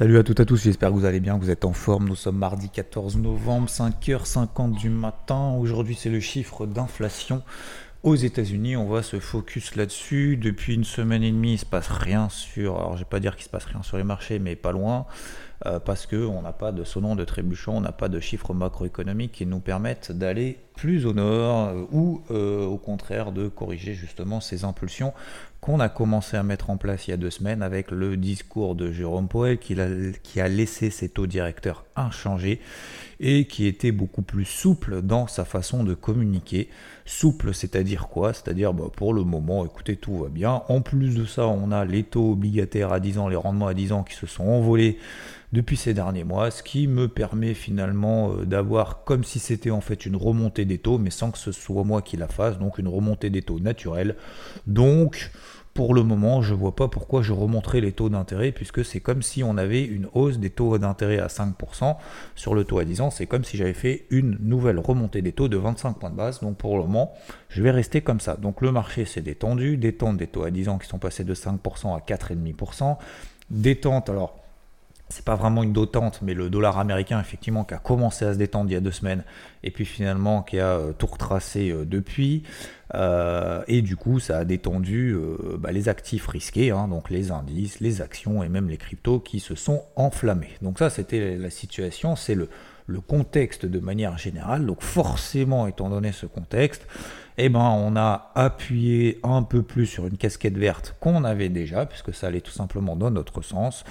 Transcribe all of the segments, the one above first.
Salut à toutes et à tous, j'espère que vous allez bien, que vous êtes en forme. Nous sommes mardi 14 novembre, 5h50 du matin. Aujourd'hui, c'est le chiffre d'inflation aux États-Unis. On va se focus là-dessus. Depuis une semaine et demie, il se passe rien sur. Alors, je vais pas dire qu'il se passe rien sur les marchés, mais pas loin. Euh, parce qu'on n'a pas de sonnant de trébuchon, on n'a pas de chiffres macroéconomiques qui nous permettent d'aller plus au nord euh, ou euh, au contraire de corriger justement ces impulsions qu'on a commencé à mettre en place il y a deux semaines avec le discours de Jérôme Powell qui a, qui a laissé ses taux directeurs inchangés et qui était beaucoup plus souple dans sa façon de communiquer. Souple, c'est-à-dire quoi? C'est-à-dire bah, pour le moment, écoutez, tout va bien. En plus de ça, on a les taux obligataires à 10 ans, les rendements à 10 ans qui se sont envolés depuis ces derniers mois, ce qui me permet finalement euh, d'avoir comme si c'était en fait une remontée des taux, mais sans que ce soit moi qui la fasse, donc une remontée des taux naturelle. Donc, pour le moment, je ne vois pas pourquoi je remonterai les taux d'intérêt, puisque c'est comme si on avait une hausse des taux d'intérêt à 5% sur le taux à 10 ans. C'est comme si j'avais fait une nouvelle remontée des taux de 25 points de base. Donc pour le moment, je vais rester comme ça. Donc le marché s'est détendu, détente des taux à 10 ans qui sont passés de 5% à 4,5%. Détente, alors c'est pas vraiment une dotante, mais le dollar américain, effectivement, qui a commencé à se détendre il y a deux semaines, et puis finalement qui a euh, tout retracé euh, depuis. Euh, et du coup, ça a détendu bah, les actifs risqués, hein, donc les indices, les actions et même les cryptos qui se sont enflammés. Donc ça, c'était la situation, c'est le, le contexte de manière générale. Donc forcément, étant donné ce contexte, eh ben, on a appuyé un peu plus sur une casquette verte qu'on avait déjà, puisque ça allait tout simplement dans notre sens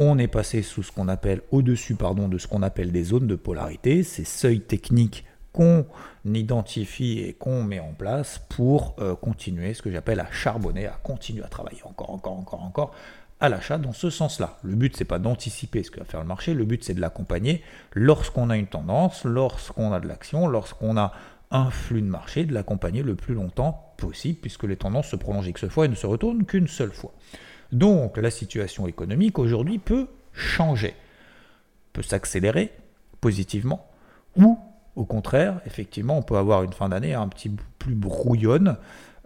on est passé sous ce qu'on appelle au-dessus pardon de ce qu'on appelle des zones de polarité, ces seuils techniques qu'on identifie et qu'on met en place pour euh, continuer ce que j'appelle à charbonner, à continuer à travailler encore, encore, encore, encore à l'achat dans ce sens-là. Le but, c'est pas d'anticiper ce que va faire le marché, le but, c'est de l'accompagner lorsqu'on a une tendance, lorsqu'on a de l'action, lorsqu'on a un flux de marché, de l'accompagner le plus longtemps possible, puisque les tendances se prolongent X fois et ne se retournent qu'une seule fois. Donc la situation économique aujourd'hui peut changer, peut s'accélérer positivement, ou au contraire, effectivement, on peut avoir une fin d'année un petit peu plus brouillonne,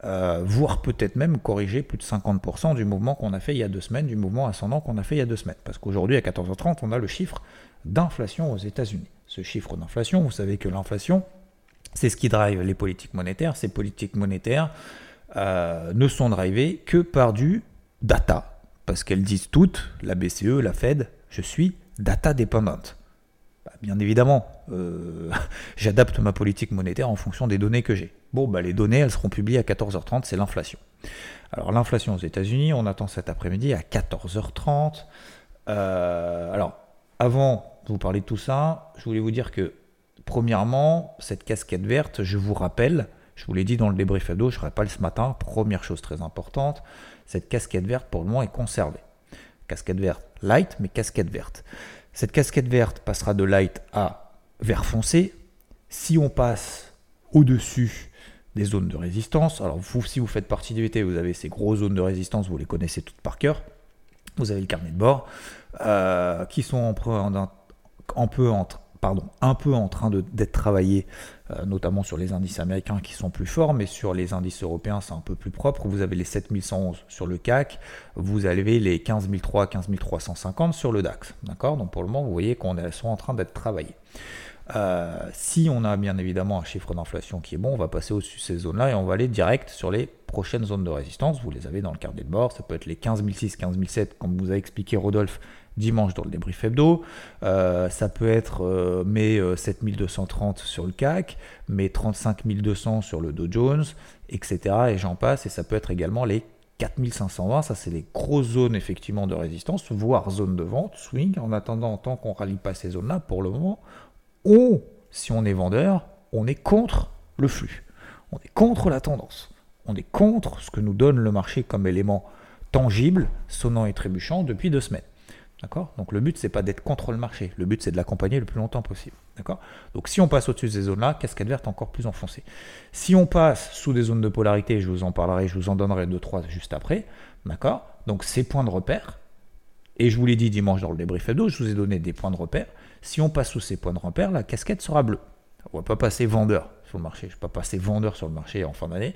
euh, voire peut-être même corriger plus de 50% du mouvement qu'on a fait il y a deux semaines, du mouvement ascendant qu'on a fait il y a deux semaines. Parce qu'aujourd'hui, à 14h30, on a le chiffre d'inflation aux États-Unis. Ce chiffre d'inflation, vous savez que l'inflation, c'est ce qui drive les politiques monétaires. Ces politiques monétaires euh, ne sont drivées que par du data, parce qu'elles disent toutes, la BCE, la Fed, je suis data dépendante. Bah, bien évidemment, euh, j'adapte ma politique monétaire en fonction des données que j'ai. Bon, bah, les données, elles seront publiées à 14h30, c'est l'inflation. Alors l'inflation aux États-Unis, on attend cet après-midi à 14h30. Euh, alors, avant de vous parler de tout ça, je voulais vous dire que, premièrement, cette casquette verte, je vous rappelle, je vous l'ai dit dans le débrief ado, je ne pas le ce matin, première chose très importante, cette casquette verte pour le moment est conservée. Casquette verte light, mais casquette verte. Cette casquette verte passera de light à vert foncé. Si on passe au-dessus des zones de résistance, alors vous, si vous faites partie du VT, vous avez ces grosses zones de résistance, vous les connaissez toutes par cœur. Vous avez le carnet de bord, euh, qui sont en, en, peu entre pardon, un peu en train d'être travaillé, euh, notamment sur les indices américains qui sont plus forts, mais sur les indices européens, c'est un peu plus propre. Vous avez les 7111 sur le CAC, vous avez les 15003, 15350 sur le DAX. D'accord? Donc pour le moment, vous voyez qu'on sont en train d'être travaillés. Euh, si on a bien évidemment un chiffre d'inflation qui est bon, on va passer au-dessus de ces zones-là et on va aller direct sur les prochaines zones de résistance. Vous les avez dans le carnet de bord. Ça peut être les 15006, 15007, comme vous a expliqué Rodolphe dimanche dans le débrief hebdo. Euh, ça peut être euh, mai 7230 euh, sur le CAC, mai 35200 sur le Dow Jones, etc. Et j'en passe. Et ça peut être également les 4520. Ça, c'est les grosses zones effectivement de résistance, voire zone de vente, swing. En attendant, tant qu'on rallie pas ces zones-là, pour le moment, on, si on est vendeur, on est contre le flux. On est contre la tendance. On est contre ce que nous donne le marché comme élément tangible, sonnant et trébuchant depuis deux semaines. D'accord? Donc le but, c'est pas d'être contre le marché. Le but, c'est de l'accompagner le plus longtemps possible. Donc si on passe au-dessus de ces zones-là, casquette verte encore plus enfoncée. Si on passe sous des zones de polarité, je vous en parlerai, je vous en donnerai deux, trois juste après. D'accord? Donc ces points de repère, et je vous l'ai dit dimanche dans le débrief hebdo, je vous ai donné des points de repère. Si on passe sous ces points de repère, la casquette sera bleue. On ne va pas passer vendeur sur le marché. Je ne vais pas passer vendeur sur le marché en fin d'année.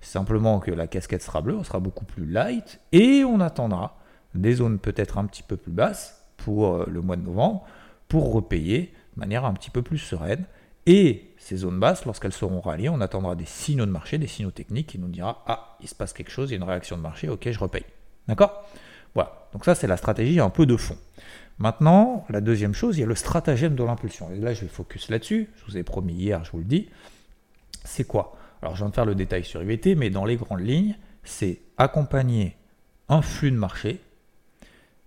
Simplement que la casquette sera bleue, on sera beaucoup plus light et on attendra des zones peut-être un petit peu plus basses pour euh, le mois de novembre pour repayer de manière un petit peu plus sereine. Et ces zones basses, lorsqu'elles seront ralliées, on attendra des signaux de marché, des signaux techniques qui nous dira Ah, il se passe quelque chose, il y a une réaction de marché, ok, je repaye. D'accord? Voilà. Donc, ça, c'est la stratégie un peu de fond. Maintenant, la deuxième chose, il y a le stratagème de l'impulsion. Et là, je vais focus là-dessus. Je vous ai promis hier, je vous le dis. C'est quoi? Alors, je viens de faire le détail sur IVT, mais dans les grandes lignes, c'est accompagner un flux de marché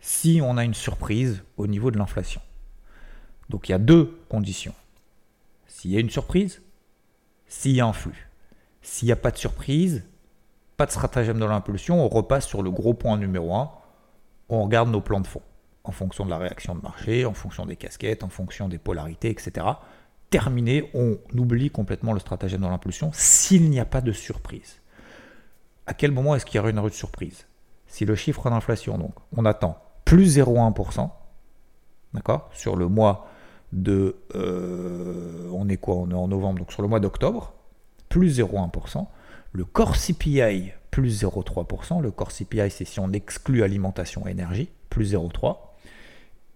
si on a une surprise au niveau de l'inflation. Donc, il y a deux conditions. S'il y a une surprise, s'il y a un flux. S'il n'y a pas de surprise, pas de stratagème de l'impulsion, on repasse sur le gros point numéro 1, on regarde nos plans de fond en fonction de la réaction de marché, en fonction des casquettes, en fonction des polarités, etc. Terminé, on oublie complètement le stratagème dans l'impulsion s'il n'y a pas de surprise. À quel moment est-ce qu'il y aura une rue de surprise? Si le chiffre d'inflation, donc, on attend plus 0,1%, d'accord, sur le mois de, euh, on est quoi On est en novembre, donc sur le mois d'octobre, plus 0,1%. Le core CPI, plus 0,3%. Le core CPI, c'est si on exclut alimentation et énergie, plus 0,3%.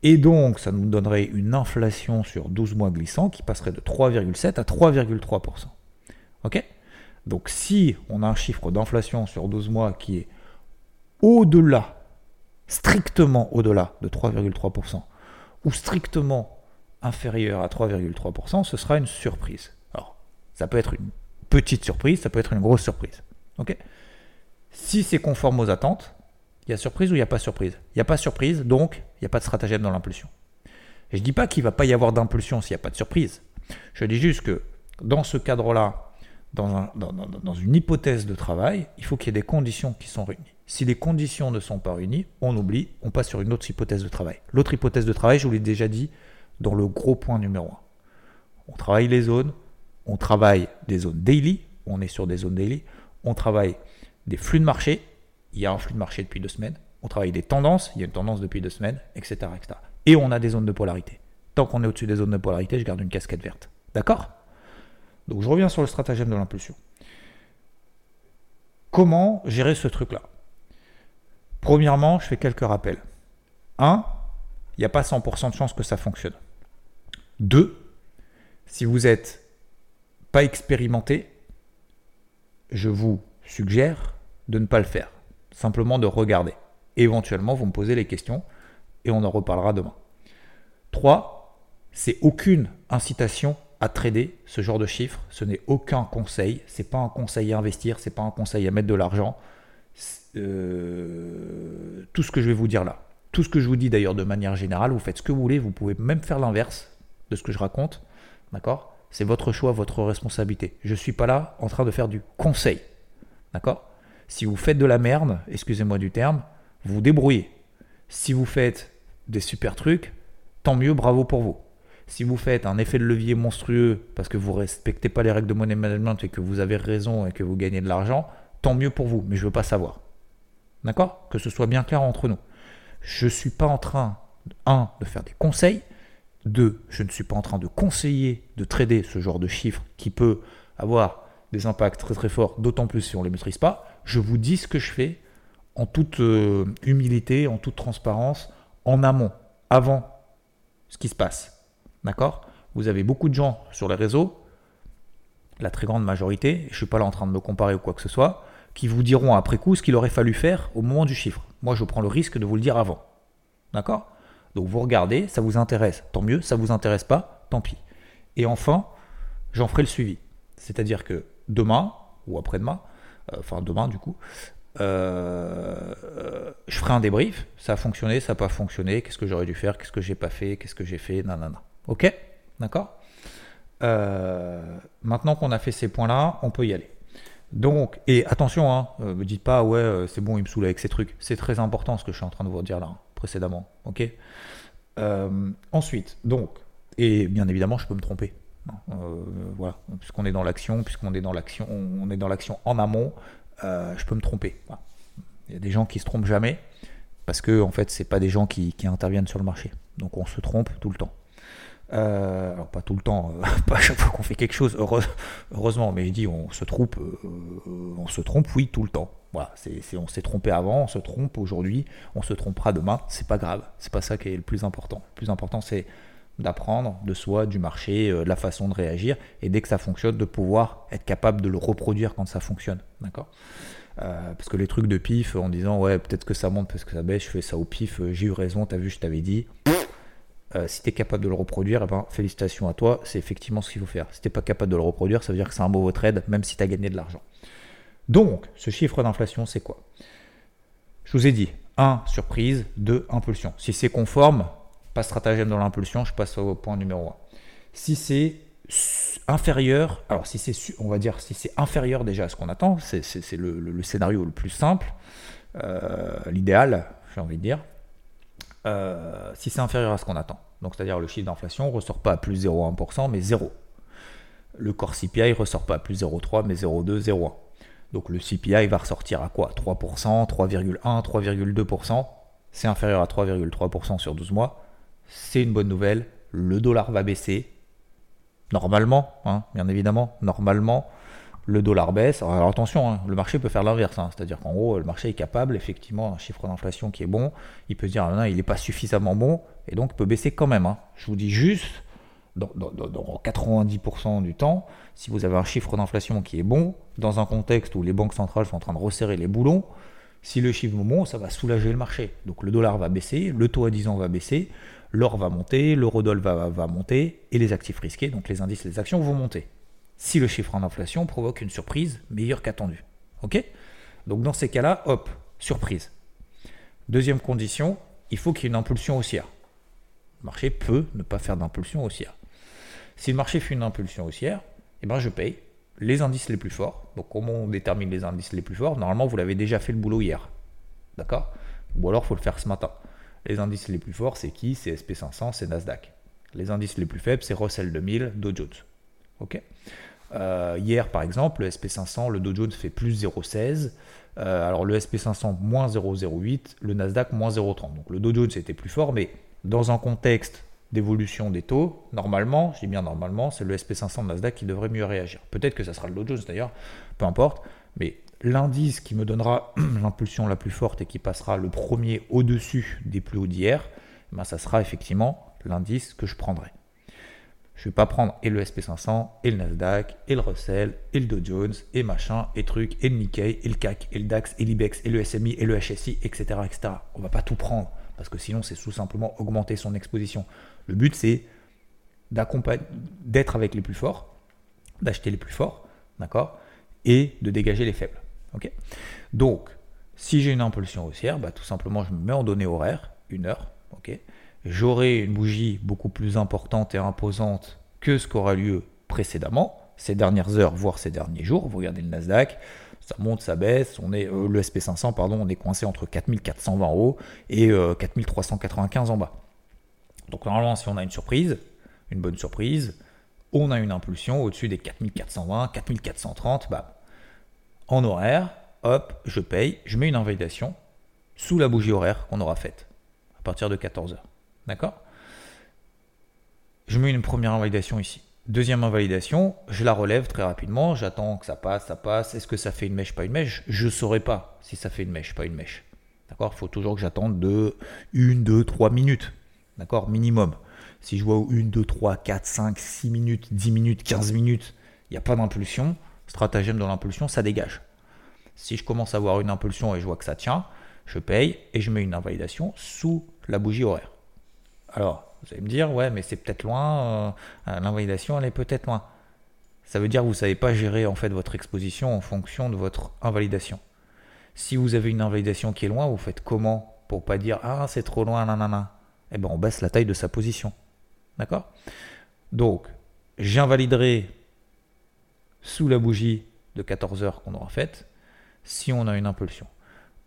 Et donc, ça nous donnerait une inflation sur 12 mois glissant qui passerait de 3,7 à 3,3%. OK? Donc, si on a un chiffre d'inflation sur 12 mois qui est au-delà, strictement au-delà de 3,3%, ou strictement inférieur à 3,3%, ce sera une surprise. Alors, ça peut être une petite surprise, ça peut être une grosse surprise. Si c'est conforme aux attentes, il y a surprise ou il n'y a pas surprise? Il n'y a pas surprise, donc il n'y a pas de stratagème dans l'impulsion. Je ne dis pas qu'il ne va pas y avoir d'impulsion s'il n'y a pas de surprise. Je dis juste que dans ce cadre-là, dans, une hypothèse de travail, il faut qu'il y ait des conditions qui sont réunies. Si les conditions ne sont pas réunies, on oublie, on passe sur une autre hypothèse de travail. L'autre hypothèse de travail, je vous l'ai déjà dit dans le gros point numéro 1. On travaille les zones, on travaille des zones daily, on est sur des zones daily, on travaille des flux de marché, il y a un flux de marché depuis deux semaines. On travaille des tendances, il y a une tendance depuis deux semaines, etc. etc. Et on a des zones de polarité. Tant qu'on est au-dessus des zones de polarité, je garde une casquette verte. D'accord? Donc je reviens sur le stratagème de l'impulsion. Comment gérer ce truc-là? Premièrement, je fais quelques rappels. 1. Il n'y a pas 100% de chance que ça fonctionne. 2. Si vous n'êtes pas expérimenté, je vous suggère de ne pas le faire simplement de regarder. Éventuellement, vous me posez les questions et on en reparlera demain. 3. C'est aucune incitation à trader ce genre de chiffres. Ce n'est aucun conseil. C'est pas un conseil à investir. C'est pas un conseil à mettre de l'argent. Euh, tout ce que je vais vous dire là. Tout ce que je vous dis d'ailleurs de manière générale, vous faites ce que vous voulez. Vous pouvez même faire l'inverse de ce que je raconte. D'accord? C'est votre choix, votre responsabilité. Je ne suis pas là en train de faire du conseil. D'accord? Si vous faites de la merde, excusez-moi du terme, vous vous débrouillez. Si vous faites des super trucs, tant mieux, bravo pour vous. Si vous faites un effet de levier monstrueux parce que vous respectez pas les règles de money management et que vous avez raison et que vous gagnez de l'argent, tant mieux pour vous, mais je veux pas savoir. D'accord? Que ce soit bien clair entre nous. Je suis pas en train, un, de faire des conseils, deux, je ne suis pas en train de conseiller de trader ce genre de chiffres qui peut avoir des impacts très très forts, d'autant plus si on ne les maîtrise pas je vous dis ce que je fais en toute euh, humilité, en toute transparence, en amont, avant ce qui se passe. D'accord? Vous avez beaucoup de gens sur les réseaux, la très grande majorité, je ne suis pas là en train de me comparer ou quoi que ce soit, qui vous diront après coup ce qu'il aurait fallu faire au moment du chiffre. Moi, je prends le risque de vous le dire avant. D'accord? Donc vous regardez, ça vous intéresse, tant mieux, ça vous intéresse pas, tant pis. Et enfin, j'en ferai le suivi. C'est-à-dire que demain ou après-demain, euh, enfin demain du coup, euh, je ferai un débrief. Ça a fonctionné, ça n'a pas fonctionné. Qu'est-ce que j'aurais dû faire Qu'est-ce que j'ai pas fait Qu'est-ce que j'ai fait Nanana. Ok D'accord euh, Maintenant qu'on a fait ces points-là, on peut y aller. Donc, et attention, hein, euh, me dites pas, ouais, euh, c'est bon, il me saoule avec ces trucs. C'est très important ce que je suis en train de vous dire là, précédemment. Ok Ensuite, donc, et bien évidemment, je peux me tromper. voilà, puisqu'on est dans l'action, puisqu'on est dans l'action, on est dans l'action en amont, je peux me tromper. Il y a des gens qui se trompent jamais parce que en fait, c'est pas des gens qui interviennent sur le marché. Donc, on se trompe tout le temps. Euh, alors pas tout le temps, euh, pas à chaque fois qu'on fait quelque chose, heureusement, mais je dis on se trompe, euh, on se trompe, oui, tout le temps. Voilà, c'est, on s'est trompé avant, on se trompe aujourd'hui, on se trompera demain, c'est pas grave, c'est pas ça qui est le plus important. Le plus important, c'est d'apprendre de soi, du marché, de la façon de réagir, et dès que ça fonctionne, de pouvoir être capable de le reproduire quand ça fonctionne. D'accord? Parce que les trucs de pif en disant ouais peut-être que ça monte parce que ça baisse, je fais ça au pif, j'ai eu raison, t'as vu, je t'avais dit, euh, si tu es capable de le reproduire, eh ben, félicitations à toi, c'est effectivement ce qu'il faut faire. Si tu pas capable de le reproduire, ça veut dire que c'est un mauvais trade, même si tu as gagné de l'argent. Donc, ce chiffre d'inflation, c'est quoi? Je vous ai dit, 1, surprise, 2, impulsion. Si c'est conforme, pas stratagème dans l'impulsion, je passe au point numéro 1. Si c'est inférieur, alors si c'est, on va dire, si c'est inférieur déjà à ce qu'on attend, c'est, le, scénario le plus simple, euh, l'idéal, j'ai envie de dire, euh, si c'est inférieur à ce qu'on attend. Donc c'est-à-dire le chiffre d'inflation ne ressort pas à plus 0,1%, mais 0. Le corps CPI ne ressort pas à plus 0,3, mais 0,2, 0,1. Donc le CPI va ressortir à quoi? 3%, 3,1, 3,2%. C'est inférieur à 3,3% sur 12 mois. C'est une bonne nouvelle. Le dollar va baisser. Normalement, hein, bien évidemment, normalement, le dollar baisse. Alors attention, hein, le marché peut faire l'inverse, hein. c'est-à-dire qu'en gros, le marché est capable, effectivement, un chiffre d'inflation qui est bon, il peut se dire, ah, non, il n'est pas suffisamment bon, et donc peut baisser quand même. Hein. Je vous dis juste, dans, 90% du temps, si vous avez un chiffre d'inflation qui est bon, dans un contexte où les banques centrales sont en train de resserrer les boulons, si le chiffre est bon, ça va soulager le marché. Donc le dollar va baisser, le taux à 10 ans va baisser, l'or va monter, l'eurodoll va, va monter, et les actifs risqués, donc les indices, les actions vont monter si le chiffre en inflation provoque une surprise meilleure qu'attendue. Ok? Donc dans ces cas-là, hop, surprise. Deuxième condition, il faut qu'il y ait une impulsion haussière. Le marché peut ne pas faire d'impulsion haussière. Si le marché fait une impulsion haussière, eh ben je paye les indices les plus forts. Donc comment on détermine les indices les plus forts? Normalement, vous l'avez déjà fait le boulot hier. D'accord? Ou alors, il faut le faire ce matin. Les indices les plus forts, c'est qui? C'est SP500, c'est Nasdaq. Les indices les plus faibles, c'est Russell 2000, Dow Jones. Euh, hier, par exemple, le SP500, le Dow Jones fait plus 0,16. Euh, alors le SP500 moins 0,08, le Nasdaq moins 0,30. Donc le Dow Jones était plus fort, mais dans un contexte d'évolution des taux, normalement, je dis bien normalement, c'est le SP500 de Nasdaq qui devrait mieux réagir. Peut-être que ça sera le Dow Jones d'ailleurs, peu importe, mais l'indice qui me donnera l'impulsion la plus forte et qui passera le premier au-dessus des plus hauts d'hier, ben ça sera effectivement l'indice que je prendrai. Je vais pas prendre et le SP500, et le Nasdaq, et le Russell, et le Dow Jones, et machin, et truc, et le Nikkei, et le CAC, et le DAX, et l'IBEX, et le SMI, et le HSI, etc., etc. On va pas tout prendre, parce que sinon c'est tout simplement augmenter son exposition. Le but c'est d'être avec les plus forts, d'acheter les plus forts, d'accord, et de dégager les faibles. Donc, si j'ai une impulsion haussière, bah, tout simplement je me mets en données horaires, une heure, ok j'aurai une bougie beaucoup plus importante et imposante que ce qu'aura lieu précédemment, ces dernières heures, voire ces derniers jours. Vous regardez le Nasdaq, ça monte, ça baisse. On est, euh, le SP500, pardon, on est coincé entre 4420 en haut et 4395 euh, en bas. Donc normalement, si on a une surprise, une bonne surprise, on a une impulsion au-dessus des 4420, 4430, bah, en horaire, hop, je paye, je mets une invalidation sous la bougie horaire qu'on aura faite à partir de 14h. D'accord? Je mets une première invalidation ici. Deuxième invalidation, je la relève très rapidement, j'attends que ça passe, ça passe. Est-ce que ça fait une mèche, pas une mèche? Je ne saurais pas si ça fait une mèche, pas une mèche. D'accord? Il faut toujours que j'attende de 1, 2, 3 minutes. D'accord? Minimum. Si je vois 1, 2, 3, 4, 5, 6 minutes, 10 minutes, 15 minutes, il n'y a pas d'impulsion, stratagème dans l'impulsion, ça dégage. Si je commence à avoir une impulsion et je vois que ça tient, je paye et je mets une invalidation sous la bougie horaire. Alors, vous allez me dire, ouais, mais c'est peut-être loin, euh, l'invalidation, elle est peut-être loin. Ça veut dire que vous ne savez pas gérer en fait votre exposition en fonction de votre invalidation. Si vous avez une invalidation qui est loin, vous faites comment pour pas dire ah c'est trop loin, nanana? Eh bien, on baisse la taille de sa position. D'accord? Donc, j'invaliderai sous la bougie de 14 heures qu'on aura faite si on a une impulsion.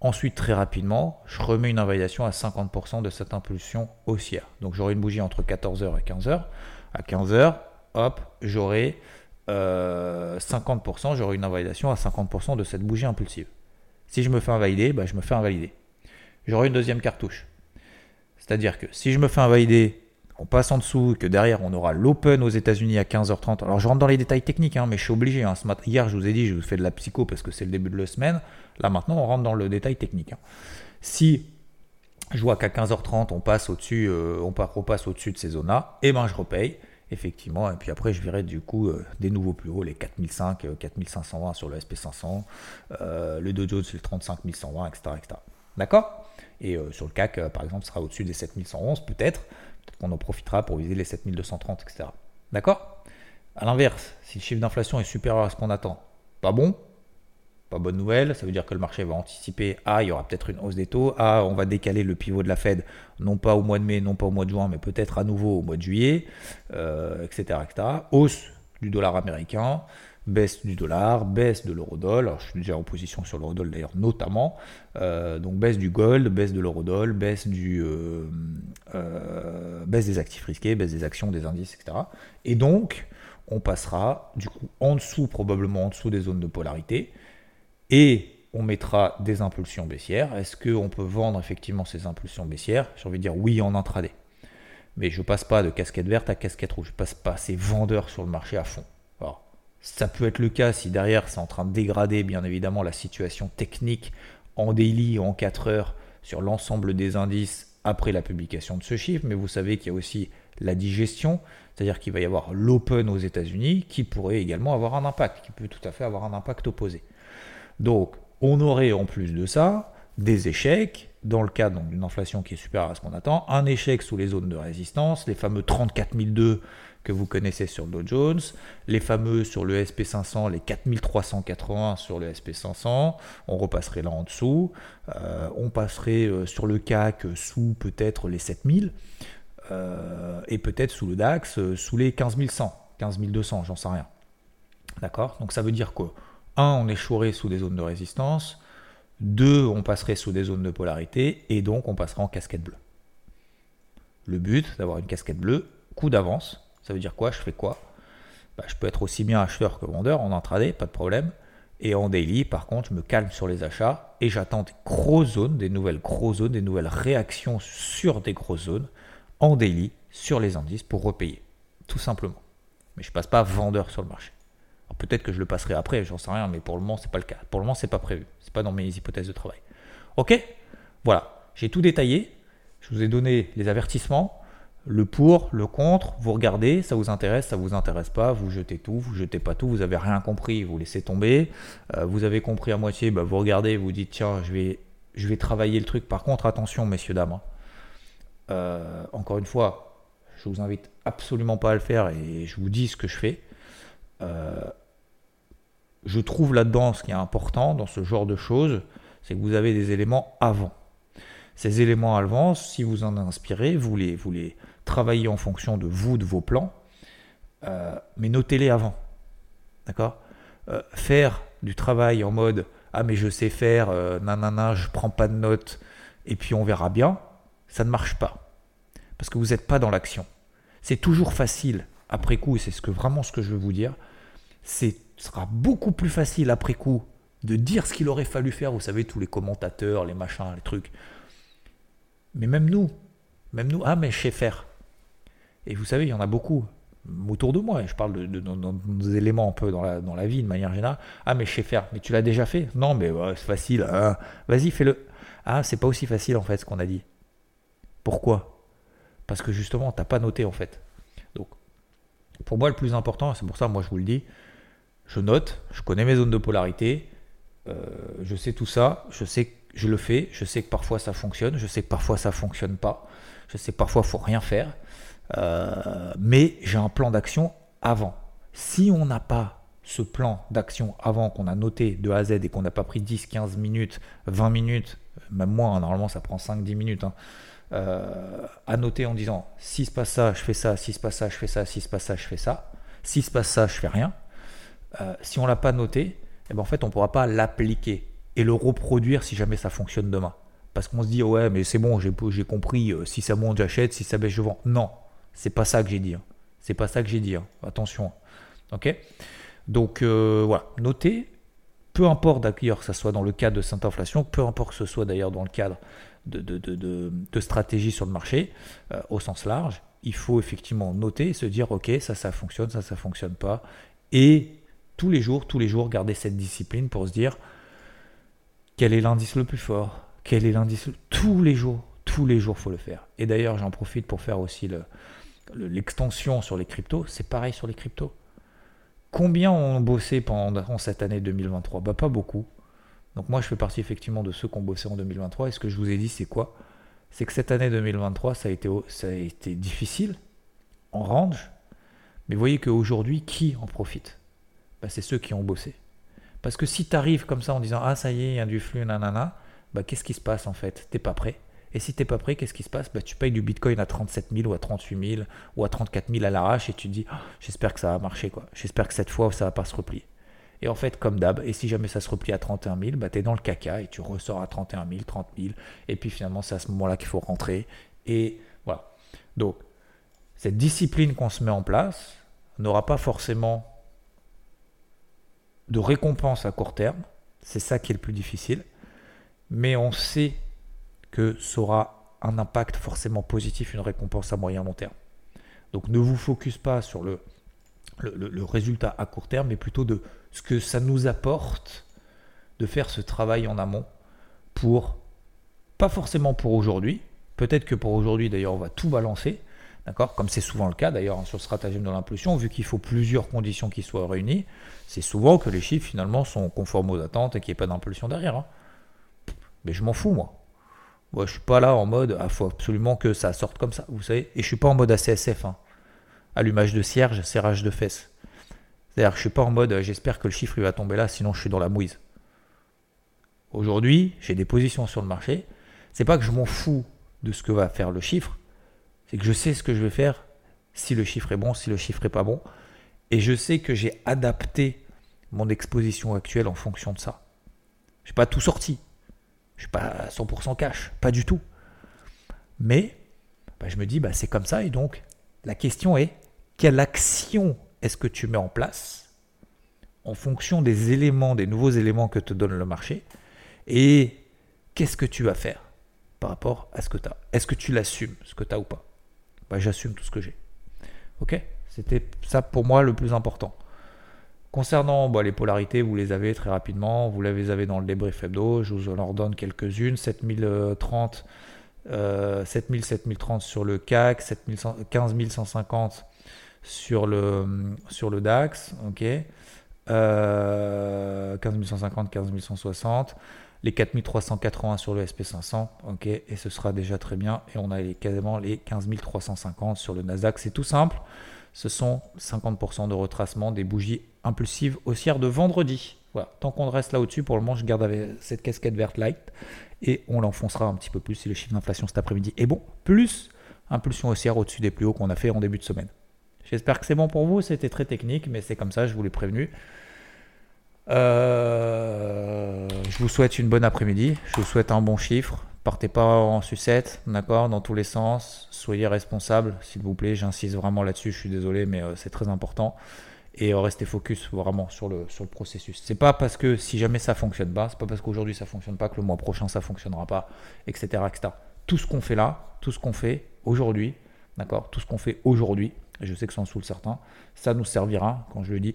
Ensuite, très rapidement, je remets une invalidation à 50% de cette impulsion haussière. Donc j'aurai une bougie entre 14h et 15h. À 15h, hop, j'aurai 50%, euh, j'aurai une invalidation à 50% de cette bougie impulsive. Si je me fais invalider, bah, je me fais invalider. J'aurai une deuxième cartouche. C'est-à-dire que si je me fais invalider, on passe en dessous, que derrière on aura l'Open aux États-Unis à 15h30. Alors je rentre dans les détails techniques, hein, mais je suis obligé. Hein. Hier, je vous ai dit, je vous fais de la psycho parce que c'est le début de la semaine. Là maintenant, on rentre dans le détail technique. Hein. Si je vois qu'à 15h30, on passe au-dessus, euh, on, au-dessus de ces zones-là, et eh ben je repaye effectivement. Et puis après, je verrai du coup euh, des nouveaux plus hauts, les 4005, 4520 euh, sur le SP500, le Dow Jones, le 35120, etc. etc. D'accord? Et sur le CAC, par exemple, sera au-dessus des 7111, peut-être. Peut-être qu'on en profitera pour viser les 7230, etc. D'accord? À l'inverse, si le chiffre d'inflation est supérieur à ce qu'on attend, pas bon, pas bonne nouvelle, ça veut dire que le marché va anticiper Ah, il y aura peut-être une hausse des taux, Ah, on va décaler le pivot de la Fed, non pas au mois de mai, non pas au mois de juin, mais peut-être à nouveau au mois de juillet, etc., euh, etc. Hausse du dollar américain, baisse du dollar, baisse de l'eurodoll, je suis déjà en position sur l'eurodoll d'ailleurs notamment, euh, donc baisse du gold, baisse de l'eurodoll, baisse, du, euh, baisse des actifs risqués, baisse des actions, des indices, etc. Et donc, on passera du coup en dessous, probablement en dessous des zones de polarité, et on mettra des impulsions baissières. Est-ce qu'on peut vendre effectivement ces impulsions baissières? J'ai envie de dire oui en intraday. Mais je passe pas de casquette verte à casquette rouge. Je passe pas ces vendeurs sur le marché à fond. Alors, ça peut être le cas si derrière c'est en train de dégrader bien évidemment la situation technique en daily en 4 heures sur l'ensemble des indices après la publication de ce chiffre. Mais vous savez qu'il y a aussi la digestion, c'est-à-dire qu'il va y avoir l'open aux États-Unis qui pourrait également avoir un impact, qui peut tout à fait avoir un impact opposé. Donc, on aurait en plus de ça des échecs, dans le cas d'une inflation qui est supérieure à ce qu'on attend, un échec sous les zones de résistance, les fameux 34 002 que vous connaissez sur le Dow Jones, les fameux sur le SP500, les 4380 sur le SP500, on repasserait là en dessous, euh, on passerait euh, sur le CAC sous peut-être les 7000, euh, et peut-être sous le DAX sous les 15100, 15200, j'en sais rien. D'accord? Donc ça veut dire quoi? Un, on échouerait sous des zones de résistance. Deux, on passerait sous des zones de polarité. Et donc, on passerait en casquette bleue. Le but, d'avoir une casquette bleue, coup d'avance. Ça veut dire quoi? Je fais quoi? Bah, Je peux être aussi bien acheteur que vendeur en intraday, pas de problème. Et en daily, par contre, je me calme sur les achats et j'attends des grosses zones, des nouvelles grosses zones, des nouvelles réactions sur des grosses zones en daily sur les indices pour repayer. Tout simplement. Mais je passe pas vendeur sur le marché. Peut-être que je le passerai après, j'en sais rien, mais pour le moment, c'est pas le cas. Pour le moment, c'est pas prévu. C'est pas dans mes hypothèses de travail. Ok? Voilà. J'ai tout détaillé. Je vous ai donné les avertissements, le pour, le contre. Vous regardez, ça vous intéresse, ça vous intéresse pas. Vous jetez tout, vous jetez pas tout. Vous avez rien compris, vous laissez tomber. Euh, vous avez compris à moitié, bah, vous regardez, vous dites tiens, je vais, je vais travailler le truc. Par contre, attention, messieurs dames. Hein. Euh, encore une fois, je vous invite absolument pas à le faire et je vous dis ce que je fais. Euh, je trouve là-dedans ce qui est important dans ce genre de choses, c'est que vous avez des éléments avant. Ces éléments avant, si vous en inspirez, vous les, travaillez en fonction de vous, de vos plans, euh, mais notez-les avant. D'accord? Euh, Faire du travail en mode Ah, mais je sais faire, euh, nanana, je prends pas de notes, et puis on verra bien, ça ne marche pas. Parce que vous n'êtes pas dans l'action. C'est toujours facile, après coup, et c'est ce vraiment ce que je veux vous dire, c'est sera beaucoup plus facile après coup de dire ce qu'il aurait fallu faire. Vous savez, tous les commentateurs, les machins, les trucs. Mais même nous, même nous, ah, mais je sais faire. Et vous savez, il y en a beaucoup autour de moi. Je parle de, nos éléments un peu dans la, dans la vie de manière générale. Ah, mais je sais faire. Mais tu l'as déjà fait? Non, mais c'est facile. Hein. Vas-y, fais-le. Ah, c'est pas aussi facile en fait ce qu'on a dit. Pourquoi? Parce que justement, t'as pas noté en fait. Donc, pour moi, le plus important, c'est pour ça, moi, je vous le dis, je note, je connais mes zones de polarité, euh, je sais tout ça, je sais que je le fais, je sais que parfois ça fonctionne, je sais que parfois ça fonctionne pas, je sais que parfois faut rien faire, euh, mais j'ai un plan d'action avant. Si on n'a pas ce plan d'action avant qu'on a noté de A à Z et qu'on n'a pas pris 10, 15 minutes, 20 minutes, même moins, hein, normalement ça prend 5-10 minutes, hein, euh, à noter en disant si se passe ça, je fais ça, si se passe ça, je fais ça, si se passe ça, je fais ça, si se passe ça, je fais rien, euh, si on l'a pas noté, eh ben en fait, on ne pourra pas l'appliquer et le reproduire si jamais ça fonctionne demain. Parce qu'on se dit, ouais, mais c'est bon, j'ai compris, euh, si ça monte, j'achète, si ça baisse, je vends. Non, c'est pas ça que j'ai dit. Hein. C'est pas ça que j'ai dit. Hein. Attention. Ok? Donc, euh, voilà, notez, peu importe d'ailleurs que ce soit dans le cadre de cette inflation, peu importe que ce soit d'ailleurs dans le cadre de, de, stratégie sur le marché, au sens large, il faut effectivement noter et se dire, ok, ça, ça fonctionne, ça, ça fonctionne pas. Et tous les jours, tous les jours, garder cette discipline pour se dire, quel est l'indice le plus fort? Quel est l'indice Tous les jours, tous les jours, faut le faire. Et d'ailleurs, j'en profite pour faire aussi l'extension sur les cryptos. C'est pareil sur les cryptos. Combien ont bossé pendant cette année 2023 bah, Pas beaucoup. Donc moi, je fais partie effectivement de ceux qui ont bossé en 2023. Et ce que je vous ai dit, c'est quoi? C'est que cette année 2023, ça a été, ça a été difficile en range. Mais voyez qu'aujourd'hui, qui en profite? Bah, C'est ceux qui ont bossé. Parce que si tu arrives comme ça en disant Ah, ça y est, il y a du flux, nanana, bah, qu'est-ce qui se passe en fait? T'es pas prêt. Et si t'es pas prêt, qu'est-ce qui se passe? Bah, Tu payes du bitcoin à 37 000 ou à 38 000 ou à 34 000 à l'arrache et tu te dis ah, J'espère que ça va marcher, quoi. J'espère que cette fois, ça va pas se replier. Et en fait, comme d'hab, et si jamais ça se replie à 31 000, bah, tu es dans le caca et tu ressors à 31 000, 30 000. Et puis finalement, c'est à ce moment-là qu'il faut rentrer. Et voilà. Donc, cette discipline qu'on se met en place n'aura pas forcément de récompense à court terme. C'est ça qui est le plus difficile. Mais on sait que ça aura un impact forcément positif, une récompense à moyen long terme. Donc ne vous focus pas sur le, le, résultat à court terme, mais plutôt de ce que ça nous apporte de faire ce travail en amont pour, pas forcément pour aujourd'hui, peut-être que pour aujourd'hui d'ailleurs on va tout balancer, D'accord? Comme c'est souvent le cas d'ailleurs hein, sur le stratagème de l'impulsion, vu qu'il faut plusieurs conditions qui soient réunies, c'est souvent que les chiffres finalement sont conformes aux attentes et qu'il n'y ait pas d'impulsion derrière. Hein. Mais je m'en fous moi. Moi je suis pas là en mode ah faut absolument que ça sorte comme ça, vous savez. Et je suis pas en mode ACSF. Hein. Allumage de cierge, serrage de fesses. C'est-à-dire que je suis pas en mode euh, j'espère que le chiffre il va tomber là, sinon je suis dans la mouise. Aujourd'hui, j'ai des positions sur le marché. C'est pas que je m'en fous de ce que va faire le chiffre, c'est que je sais ce que je vais faire si le chiffre est bon, si le chiffre est pas bon. Et je sais que j'ai adapté mon exposition actuelle en fonction de ça. Je n'ai pas tout sorti. Je suis pas 100% cash, pas du tout. Mais bah, je me dis, bah, c'est comme ça. Et donc, la question est, quelle action est-ce que tu mets en place en fonction des éléments, des nouveaux éléments que te donne le marché? Et qu'est-ce que tu vas faire par rapport à ce que tu as Est-ce que tu l'assumes, ce que tu as ou pas? Bah, j'assume tout ce que j'ai. Ok? C'était ça pour moi le plus important. Concernant bah, les polarités, vous les avez très rapidement, vous les avez dans le débrief hebdo, je vous en donne quelques-unes, 7030, euh, 7000, 7030 sur le CAC, 15150 sur le, sur le DAX, ok? Euh, 15150, 15160 les 4380 sur le SP500, ok, et ce sera déjà très bien. Et on a les, quasiment les 15350 sur le Nasdaq. C'est tout simple. Ce sont 50% de retracement des bougies impulsives haussières de vendredi. Voilà. Tant qu'on reste là au-dessus, pour le moment, je garde avec cette casquette verte light et on l'enfoncera un petit peu plus si le chiffre d'inflation cet après-midi est bon. Plus impulsion haussière au-dessus des plus hauts qu'on a fait en début de semaine. J'espère que c'est bon pour vous. C'était très technique, mais c'est comme ça, je vous l'ai prévenu. Euh, je vous souhaite une bonne après-midi. Je vous souhaite un bon chiffre. Partez pas en sucette, d'accord, dans tous les sens. Soyez responsable, s'il vous plaît. J'insiste vraiment là-dessus. Je suis désolé, mais euh, c'est très important. Et euh, restez focus vraiment sur le, sur le processus. C'est pas parce que si jamais ça fonctionne pas, c'est pas parce qu'aujourd'hui ça fonctionne pas que le mois prochain ça fonctionnera pas, etc., etc. Tout ce qu'on fait là, tout ce qu'on fait aujourd'hui, d'accord, tout ce qu'on fait aujourd'hui, je sais que ça en saoule certains, ça nous servira, quand je le dis,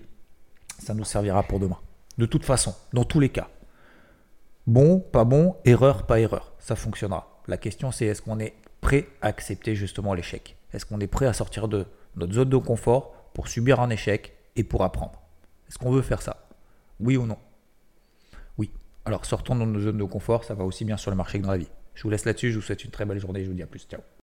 ça nous servira pour demain. De toute façon, dans tous les cas. Bon, pas bon, erreur, pas erreur. Ça fonctionnera. La question c'est est-ce qu'on est prêt à accepter justement l'échec? Est-ce qu'on est prêt à sortir de notre zone de confort pour subir un échec et pour apprendre? Est-ce qu'on veut faire ça? Oui ou non? Oui. Alors sortons de nos zones de confort, ça va aussi bien sur le marché que dans la vie. Je vous laisse là-dessus, je vous souhaite une très belle journée, je vous dis à plus, ciao.